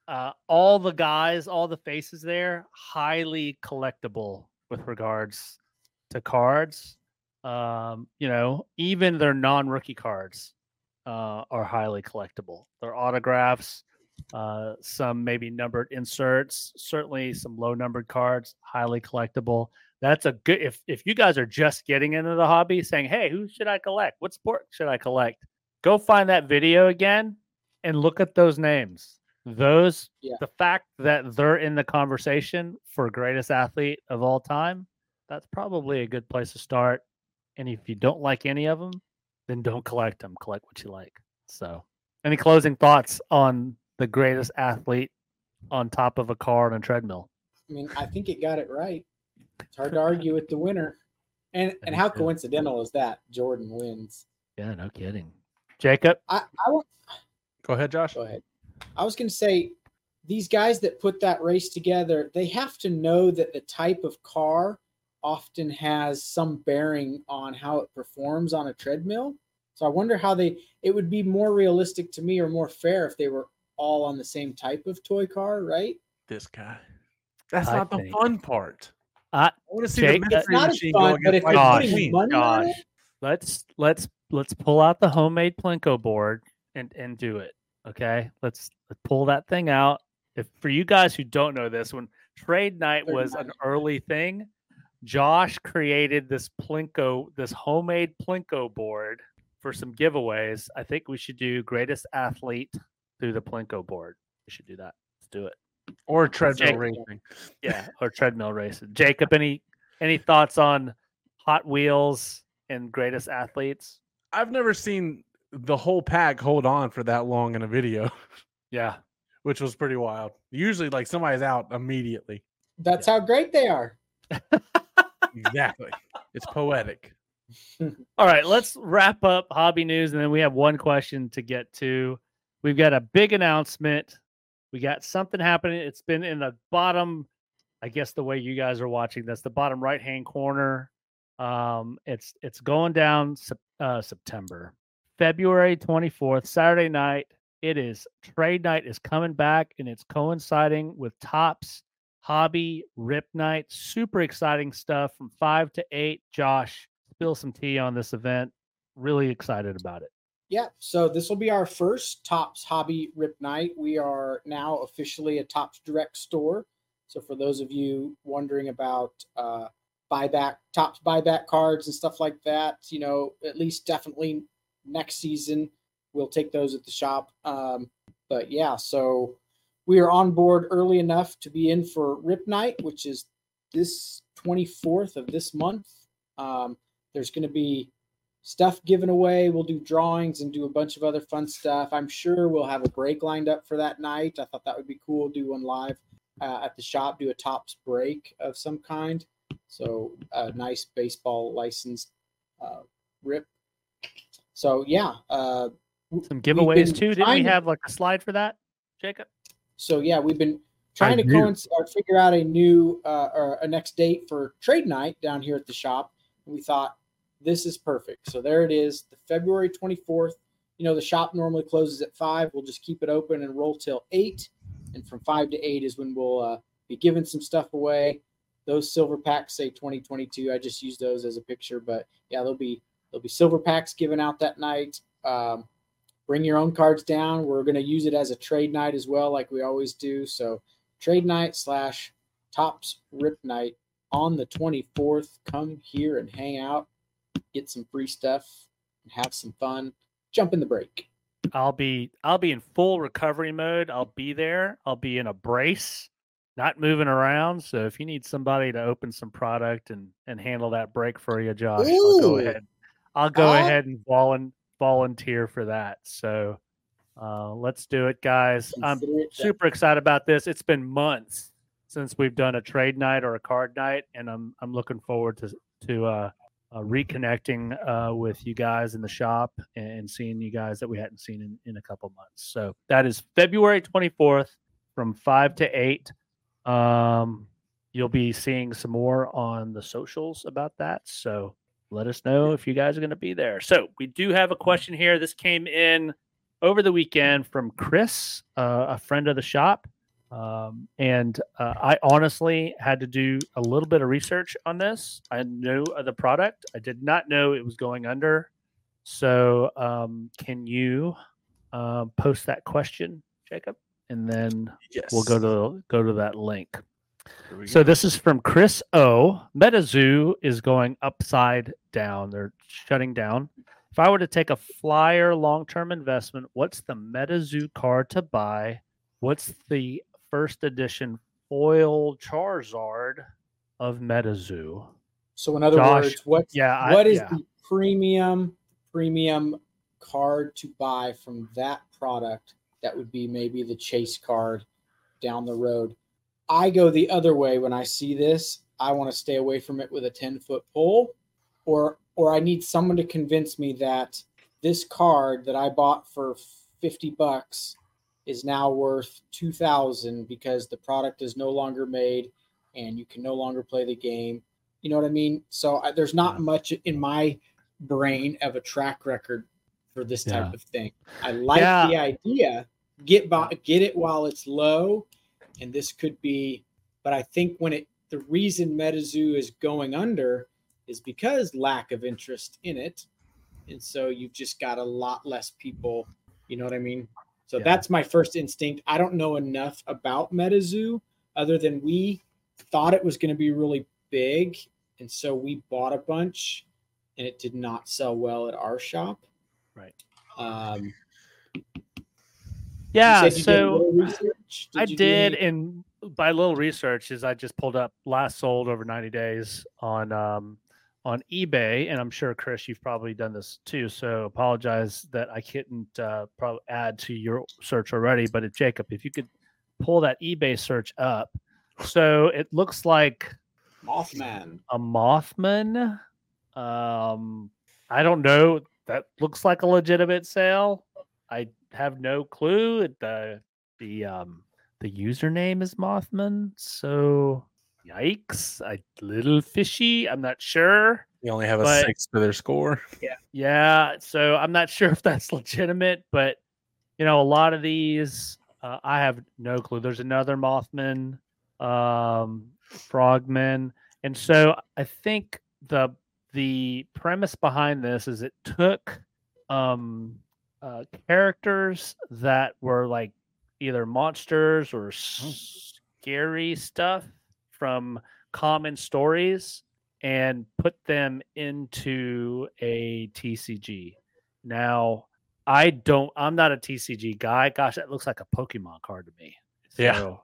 Uh, all the guys, all the faces there, highly collectible with regards to cards. Um, you know, even their non-rookie cards uh, are highly collectible. Their autographs, uh, some maybe numbered inserts, certainly some low-numbered cards, highly collectible. That's a good. If if you guys are just getting into the hobby, saying, "Hey, who should I collect? What sport should I collect?" Go find that video again and look at those names. Those Yeah. the fact that they're in the conversation for greatest athlete of all time, that's probably a good place to start. And if you don't like any of them, then don't collect them. Collect what you like. So, any closing thoughts on the greatest athlete on top of a car on a treadmill? I mean, I think it got it right. It's hard to (laughs) argue with the winner. And and how coincidental is that? Jordan wins. Yeah, no kidding. Jacob, I, I want Go ahead, Josh. go ahead. I was gonna say these guys that put that race together, they have to know that the type of car often has some bearing on how it performs on a treadmill. So I wonder how they it would be more realistic to me or more fair if they were all on the same type of toy car, right? This guy. That's I not the think- fun part. I- I want to see Jake, the that's mystery not as machine fun, go but against if Lightning you're Gosh, putting McQueen. money on it, let's let's let's pull out the homemade plinko board and and do it okay let's, let's pull that thing out if for you guys who don't know this when trade night Trade was an early thing josh created this plinko this homemade plinko board for some giveaways i think we should do greatest athlete through the plinko board we should do that let's do it Or treadmill Jake. racing. (laughs) yeah or treadmill racing jacob any any thoughts on hot wheels and greatest athletes I've never seen the whole pack hold on for that long in a video, (laughs) yeah which was pretty wild. Usually, like somebody's out immediately. that's how great they are. Exactly. it's poetic. (laughs) All right, let's wrap up hobby news, and then we have one question to get to. We've got a big announcement. We got something happening. It's been in the bottom, I guess the way you guys are watching this, the bottom right hand corner. Um, it's it's going down uh, September, February twenty fourth, Saturday night. It is trade night is coming back, and it's coinciding with Topps Hobby Rip Night. Super exciting stuff from five to eight. Josh, spill some tea on this event. Really excited about it. Yeah, so this will be our first Topps Hobby Rip Night. We are now officially a Topps Direct store. So for those of you wondering about uh, buyback Topps buyback cards and stuff like that, you know, at least definitely next season we'll take those at the shop. Um, but yeah, so we are on board early enough to be in for Rip Night, which is this 24th of this month. Um, there's going to be stuff given away. We'll do drawings and do a bunch of other fun stuff. I'm sure we'll have a break lined up for that night. I thought that would be cool. Do one live uh, at the shop, do a Topps break of some kind. So a nice baseball licensed uh, rip. So yeah, uh, Some giveaways too. Didn't we have like a slide for that, Jacob? so yeah, we've been trying to do. coinc- or figure out a new uh, or a next date for trade night down here at the shop. And we thought this is perfect. So there it is, the February 24th. You know, the shop normally closes at five. We'll just keep it open and roll till eight. and from five to eight is when we'll uh, be giving some stuff away. Those silver packs say 2022. I just use those as a picture, but yeah, there'll be there'll be silver packs given out that night. Um, bring your own cards down. We're going to use it as a trade night as well, like we always do. So trade night slash Topps rip night on the 24th. Come here and hang out, get some free stuff, and have some fun. Jump in the break. I'll be I'll be in full recovery mode. I'll be there. I'll be in a brace, not moving around. So if you need somebody to open some product and and handle that break for you, Josh, I'll go ahead. I'll go ahead and volun- volunteer for that. So uh, let's do it, guys. I'm super excited about this. It's been months since we've done a trade night or a card night, and I'm I'm looking forward to to uh, uh, reconnecting uh, with you guys in the shop and seeing you guys that we hadn't seen in, in a couple months. So that is February 24th from five to eight. Um, you'll be seeing some more on the socials about that. So let us know if you guys are going to be there. So we do have a question here. This came in over the weekend from Chris, uh, a friend of the shop. Um, and uh, I honestly had to do a little bit of research on this. I knew of the product, I did not know it was going under. So, um, can you um, post that question, Jacob? And then Yes. we'll go to go to that link. So go. this is from Chris O. MetaZoo is going upside down. They're shutting down. If I were to take a flyer long-term investment, what's the MetaZoo card to buy? What's the first edition foil Charizard of MetaZoo? So in other Josh, words, what's Yeah, I- what is yeah. the premium premium card to buy from that product that would be maybe the chase card down the road i go the other way when i see this i want to stay away from it with a 10 foot pole or or i need someone to convince me that this card that i bought for 50 bucks is now worth 2000 because the product is no longer made and you can no longer play the game you know what I mean? So I, there's not much in my brain of a track record for this type Yeah. of thing. I like Yeah. the idea. Get by, get it while it's low, and this could be. But I think when it the reason MetaZoo is going under is because lack of interest in it, and so you've just got a lot less people. You know what I mean? So Yeah. that's my first instinct. I don't know enough about MetaZoo other than we thought it was going to be really big and so we bought a bunch and it did not sell well at our shop Right. um Yeah, said you did so little? I did, any- and by little research is I just pulled up last sold over 90 days on um on eBay, and I'm sure Chris, you've probably done this too. So apologize that I couldn't uh, probably add to your search already. But if Jacob, if you could pull that eBay search up, so it looks like mothman a Mothman. Um, I don't know. That looks like a legitimate sale. I have no clue. The the um the username is Mothman. So yikes! a little fishy. I'm not sure. You only have a but- six to their score. Yeah, so I'm not (laughs) sure if that's legitimate, but you know, a lot of these uh, I have no clue. There's another Mothman, um, Frogman, and so I think the the premise behind this is it took um, uh, characters that were like either monsters or scary stuff from common stories and put them into a TCG. Now, I don't. I'm not a TCG guy. Gosh, that looks like a Pokemon card to me. Yeah.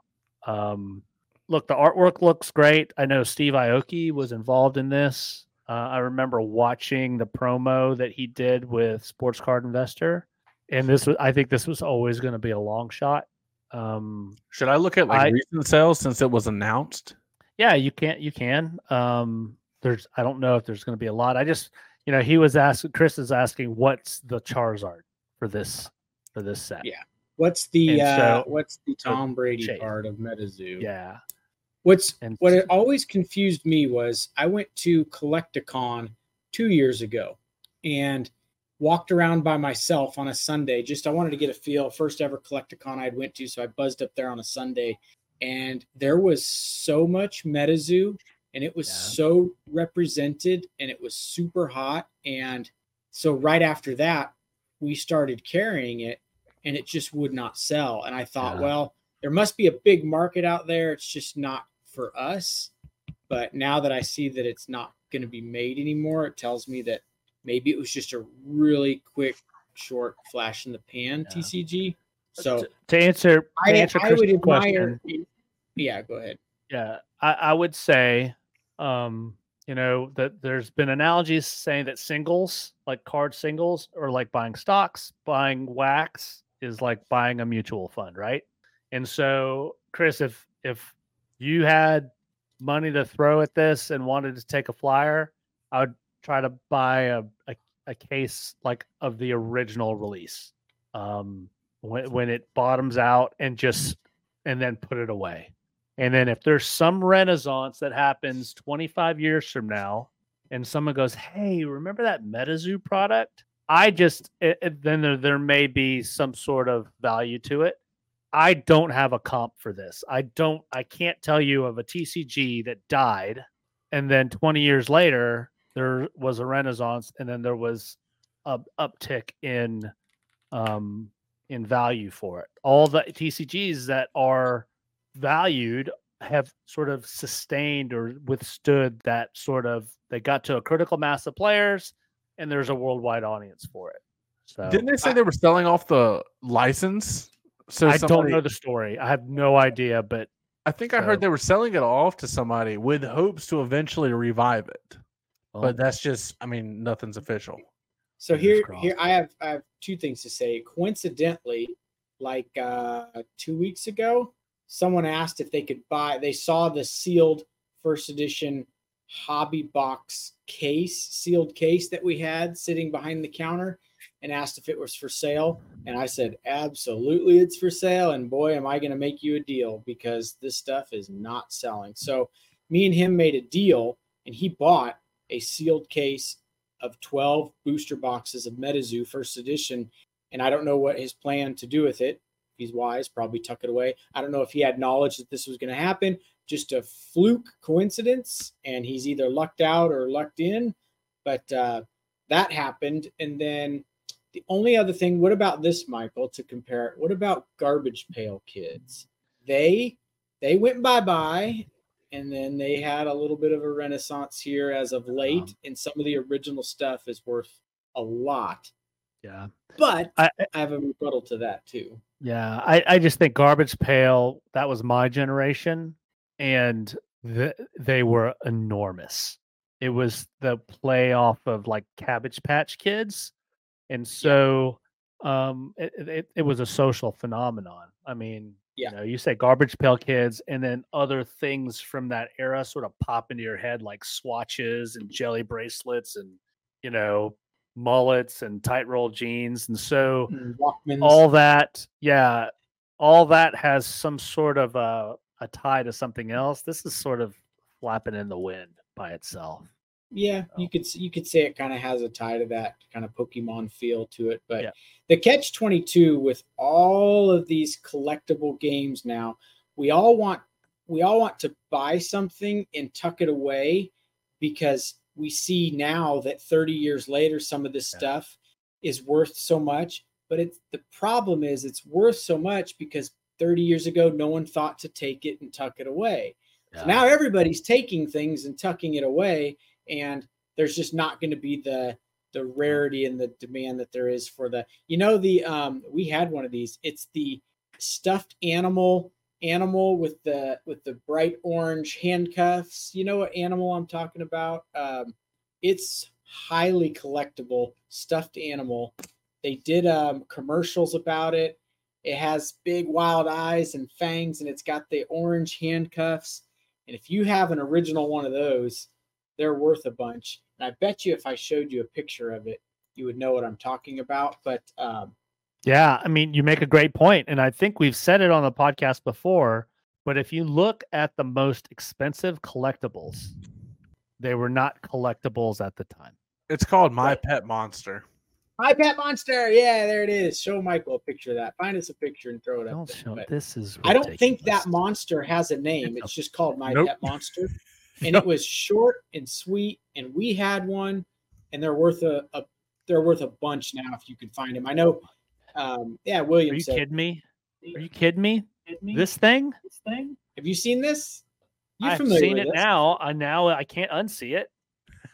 Um, look, the artwork looks great. I know Steve Aoki was involved in this. Uh, I remember watching the promo that he did with Sports Card Investor, and this was. I think this was always going to be a long shot. Um, Should I look at like I- recent sales since it was announced? Yeah, you can't. You can. Um, there's. I don't know if there's going to be a lot. I just, you know, he was asking. Chris is asking, what's the Charizard for this for this set? Yeah. what's the And uh what's the tom brady Chase. part of metazoo Yeah. what's And what it always confused me was I went to Collect-A-Con two years ago, and walked around by myself on a Sunday. Just I wanted to get a feel. First ever Collect-A-Con I'd went to, so I buzzed up there on a Sunday, and there was so much MetaZoo, and it was Yeah. so represented, and it was super hot. And so right after that, we started carrying it, and it just would not sell. And I thought, Yeah. well, there must be a big market out there. It's just not for us. But now that I see that it's not going to be made anymore, it tells me that maybe it was just a really quick, short flash in the pan Yeah. TCG. So to, to answer, to I, answer I would admire. question, Yeah, go ahead. yeah, I, I would say, um, you know, that there's been analogies saying that singles, like card singles, or like buying stocks, buying wax is like buying a mutual fund, right? And so, Chris, if if you had money to throw at this and wanted to take a flyer, I would try to buy a a, a case like of the original release. Um, when when it bottoms out and just and then put it away. And then if there's some renaissance that happens 25 years from now, and someone goes, "Hey, remember that MetaZoo product?" I just it, it- then there, there may be some sort of value to it. I don't have a comp for this. I don't. I can't tell you of a TCG that died, and then 20 years later there was a renaissance, and then there was a uptick in um in value for it. All the TCGs that are valued have sort of sustained or withstood that sort of they got to a critical mass of players and there's a worldwide audience for it. So Didn't they say they were selling off the license? So I don't know the story. I have no idea, but I think I heard they were selling it off to somebody with hopes to eventually revive it. But that's just, I mean, nothing's official. So here, here I have I have two things to say. Coincidentally, like uh, two weeks ago, someone asked if they could buy. They saw the sealed first edition hobby box case, sealed case that we had sitting behind the counter, and asked if it was for sale. And I said, absolutely, it's for sale. And boy, am I going to make you a deal because this stuff is not selling. So me and him made a deal, and he bought a sealed case of 12 booster boxes of MetaZoo first edition. And I don't know what his plan to do with it. He's wise, probably tuck it away. I don't know if he had knowledge that this was going to happen, just a fluke coincidence, and he's either lucked out or lucked in. But uh, that happened. And then the only other thing, what about this, Michael, to compare it? What about Garbage Pail Kids? They they went bye bye and then they had a little bit of a renaissance here as of late Um, and some of the original stuff is worth a lot yeah. but I, i have a rebuttal to that too Yeah, I, I just think Garbage Pail, that was my generation, and th- they were enormous. It was the play off of like Cabbage Patch Kids. And so um, it, it- it, it was a social phenomenon. I mean, Yeah. you know, you say Garbage Pail Kids, and then other things from that era sort of pop into your head, like swatches and jelly bracelets and, you know, mullets and tight roll jeans. And so, mm, Walkmans. all that yeah all that has some sort of a, a tie to something else this is sort of flapping in the wind by itself yeah Oh. you could you could say it kind of has a tie to that kind of pokemon feel to it but Yeah. the catch 22 with all of these collectible games now we all want we all want to buy something and tuck it away because we see now that 30 years later some of this Yeah. stuff is worth so much but it's the problem is it's worth so much because 30 years ago no one thought to take it and tuck it away so now everybody's taking things and tucking it away, and there's just not going to be the the rarity and the demand that there is for the. You know, the um, we had one of these. It's the stuffed animal animal with the with the bright orange handcuffs. You know what animal I'm talking about? Um, it's highly collectible stuffed animal. They did um, commercials about it. It has big wild eyes and fangs, and it's got the orange handcuffs. And if you have an original one of those, they're worth a bunch. And I bet you if I showed you a picture of it, you would know what I'm talking about. But um, yeah i mean you make a great point and i think we've said it on the podcast before but if you look at the most expensive collectibles they were not collectibles at the time It's called My Right. Pet Monster. My pet monster. Yeah, there it is. Show Michael a picture of that. Find us a picture and throw it up. Don't there. show this is. I don't think that monster has a name. It's just called My Nope. Pet Monster. And it was short and sweet. And we had one, and they're worth a, a they're worth a bunch now if you can find them. I know. Um, yeah, Are you said. kidding me? Are you kidding me? This thing? This thing? Have you seen this? You're I've seen with it this. now. I now I can't unsee it. (laughs)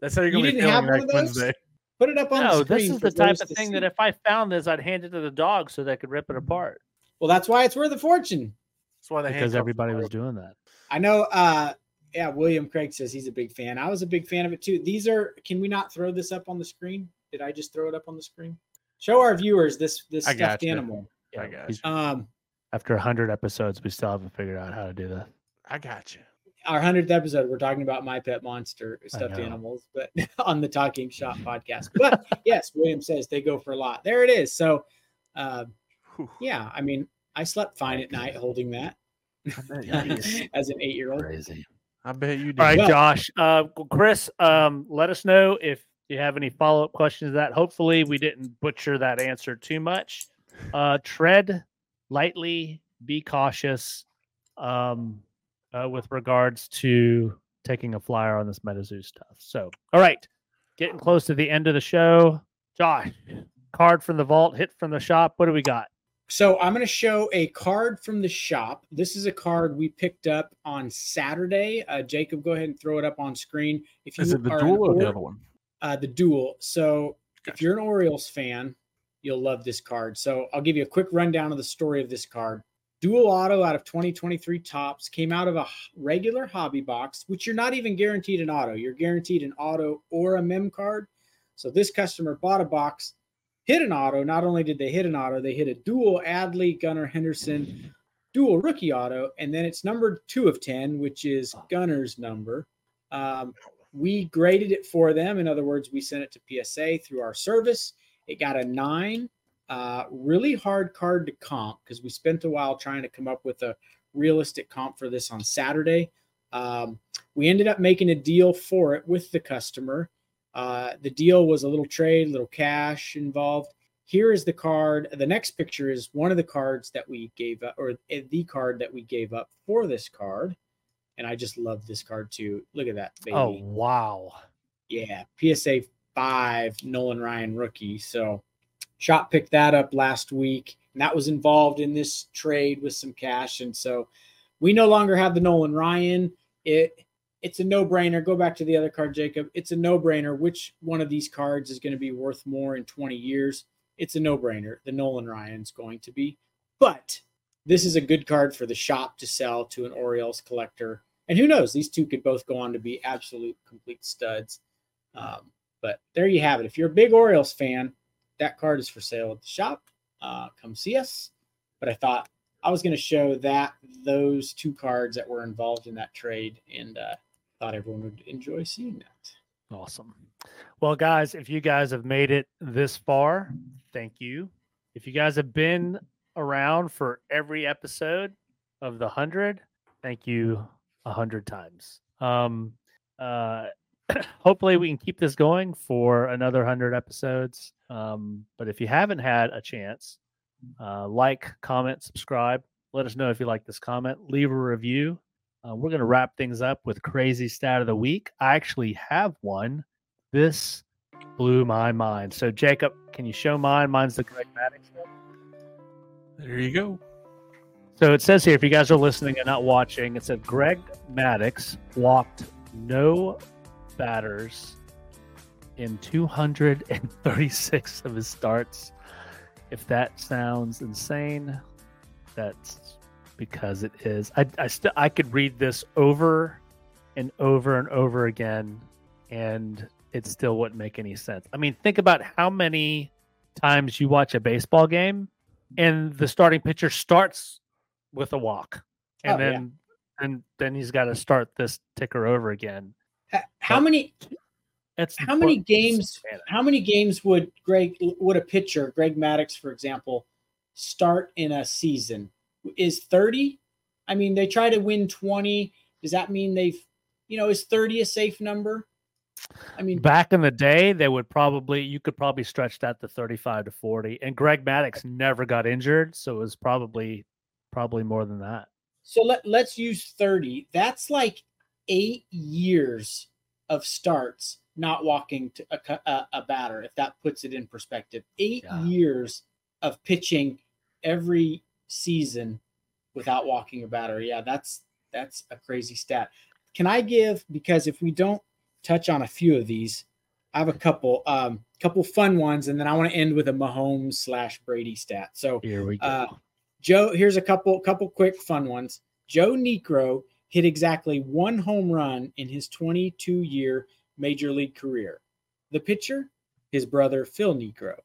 That's how you're You gonna be didn't feeling next? Wednesday. Put it up on No, the screen. this is the type of thing see. that if I found this, I'd hand it to the dog so they could rip it apart. Well, that's why it's worth a fortune. That's why the Because everybody was doing that. I know. uh Yeah, William Craig says he's a big fan. I was a big fan of it too. These are. Can we not throw this up on the screen? Did I just throw it up on the screen? Show our viewers this this I stuffed gotcha. animal. I got he's- you. Um, After hundred episodes, we still haven't figured out how to do that. I got you. our hundredth episode, we're talking about my pet monster stuffed animals, but (laughs) on the Talking Shop podcast. But yes, William says they go for a lot. There it is. So, uh, yeah, I mean, I slept fine at night holding that (laughs) as an eight-year-old. Crazy. I bet you did. All right, Well- Josh. Uh, Chris, um, let us know if you have any follow up questions. To that hopefully we didn't butcher that answer too much. Uh, tread lightly, be cautious um, uh, with regards to taking a flyer on this MetaZoo stuff. So, all right, getting close to the end of the show. Josh, card from the vault, hit from the shop. What do we got? So I'm going to show a card from the shop. This is a card we picked up on Saturday. Uh, Jacob, go ahead and throw it up on screen. If you Is it the duel or the other one? uh, the duel. So if you're an Orioles fan, you'll love this card. So I'll give you a quick rundown of the story of this card. Dual auto out of 2023 Topps came out of a regular hobby box, which you're not even guaranteed an auto. You're guaranteed an auto or a mem card. So this customer bought a box, hit an auto. Not only did they hit an auto, they hit a dual Adley Gunnar, Henderson dual rookie auto, and then it's numbered two of 10, which is Gunnar's number. Um, we graded it for them. In other words, we sent it to PSA through our service. It got a nine. Uh, really hard card to comp because we spent a while trying to come up with a realistic comp for this on Saturday. Um, we ended up making a deal for it with the customer. Uh, the deal was a little trade, a little cash involved. Here is the card. The next picture is one of the cards that we gave up, or the card that we gave up for this card. And I just love this card too. Look at that, baby. Oh, wow. Yeah, PSA five Nolan Ryan rookie. So Shop picked that up last week, and that was involved in this trade with some cash. And so we no longer have the Nolan Ryan. It it's a no-brainer. Go back to the other card, Jacob. It's a no-brainer. Which one of these cards is going to be worth more in 20 years? It's a no-brainer. The Nolan Ryan's going to be. But this is a good card for the shop to sell to an Orioles collector. And who knows? These two could both go on to be absolute complete studs. Um, but there you have it. If you're a big Orioles fan, that card is for sale at the shop. Uh, come see us. But I thought I was going to show that those two cards that were involved in that trade, and uh, thought everyone would enjoy seeing that. Awesome. Well, guys, if you guys have made it this far, thank you. If you guys have been around for every episode of the 100, thank you a 100 times. Um, uh, (coughs) hopefully, we can keep this going for another 100 episodes. Um, but if you haven't had a chance, uh, like, comment, subscribe. Let us know if you like this comment. Leave a review. Uh, we're going to wrap things up with crazy stat of the week. I actually have one. This blew my mind. So, Jacob, can you show mine? Mine's the Greg Maddux one. There you go. So it says here, if you guys are listening and not watching, it said Greg Maddux walked no batters in 236 of his starts. If that sounds insane, that's because it is. I I still I could read this over and over and over again, and it still wouldn't make any sense. I mean, think about how many times you watch a baseball game and the starting pitcher starts with a walk, and Oh, yeah. then and then he's got to start this ticker over again. How But- many It's how many games how many games would Greg would a pitcher, Greg Maddux, for example, start in a season? Is 30? I mean, they try to win 20. Does that mean they've you know, is 30 a safe number? I mean, Back in the day, they would probably you could probably stretch that to 35 to 40. And Greg Maddux never got injured, so it was probably probably more than that. so let let's use thirty. That's like eight years of starts not walking to a, a, a batter. If that puts it in perspective, eight Yeah. years of pitching every season without walking a batter. Yeah, that's that's a crazy stat. Can I give because if we don't touch on a few of these, I have a couple um couple fun ones, and then I want to end with a Mahomes slash Brady stat. So Here we go. uh, Joe, here's a couple couple quick fun ones. Joe Niekro hit exactly one home run in his 22 year major league career. The pitcher, his brother Phil Niekro.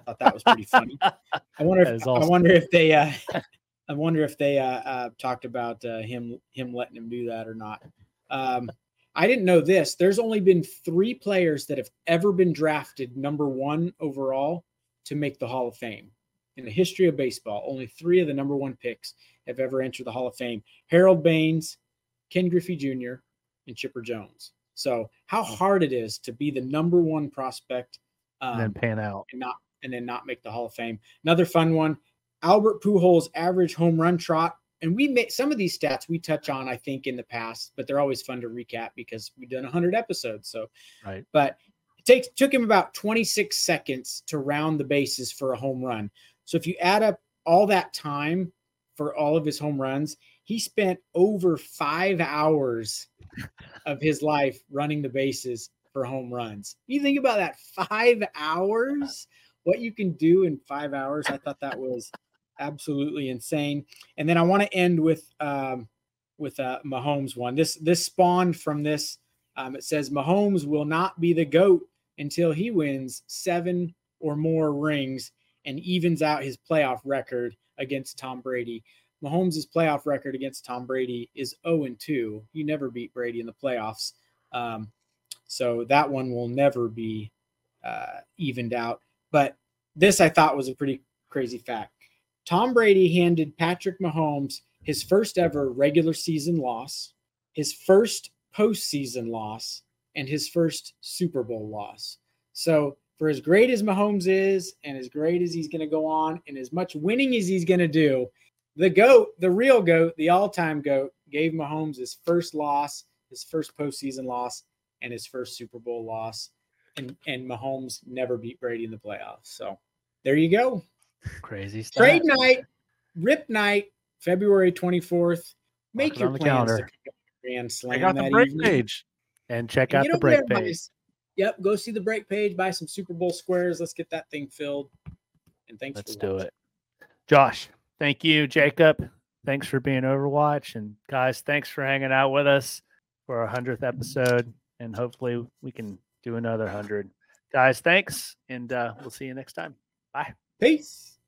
I thought that was pretty funny. I wonder (laughs) if is I wonder if they uh, (laughs) I wonder if they uh, uh, talked about uh, him him letting him do that or not. Um, I didn't know this. There's only been three players that have ever been drafted number one overall to make the Hall of Fame in the history of baseball. Only three of the number one picks have ever entered the Hall of Fame: Harold Baines, Ken Griffey Jr., and Chipper Jones. So, how hard it is to be the number one prospect um, and then pan out. and not and then not make the Hall of Fame. Another fun one: Albert Pujols' average home run trot. And we made some of these stats we touch on, I think, in the past, but they're always fun to recap because we've done 100 episodes. So, Right. But it takes took him about 26 seconds to round the bases for a home run. So if you add up all that time for all of his home runs, he spent over five hours of his life running the bases for home runs. You think about that five hours, what you can do in five hours. I thought that was absolutely insane. And then I want to end with um, with uh, Mahomes one. This this spawned from this. Um, it says Mahomes will not be the goat until he wins seven or more rings and evens out his playoff record against Tom Brady. Mahomes' playoff record against Tom Brady is 0 and 2. He never beat Brady in the playoffs. Um, so that one will never be uh, evened out. But this I thought was a pretty crazy fact. Tom Brady handed Patrick Mahomes his first ever regular season loss, his first postseason loss, and his first Super Bowl loss. So, for as great as Mahomes is, and as great as he's going to go on, and as much winning as he's going to do, the GOAT, the real GOAT, the all time GOAT, gave Mahomes his first loss, his first postseason loss, and his first Super Bowl loss. And, and Mahomes never beat Brady in the playoffs. So, there you go. Crazy stuff. Trade night, rip night, February 24th. Make it your on the plans calendar. to Grand I Slam. got the that break evening. page. And check And out get the break and buy page. s- Yep, go see the break page, buy some Super Bowl squares. Let's get that thing filled. And thanks Let's for do watching. it. Josh, thank you. Jacob, thanks for being Overwatch. And guys, thanks for hanging out with us for our 100th episode. And hopefully we can do another 100. Guys, thanks. And uh, we'll see you next time. Bye. Peace.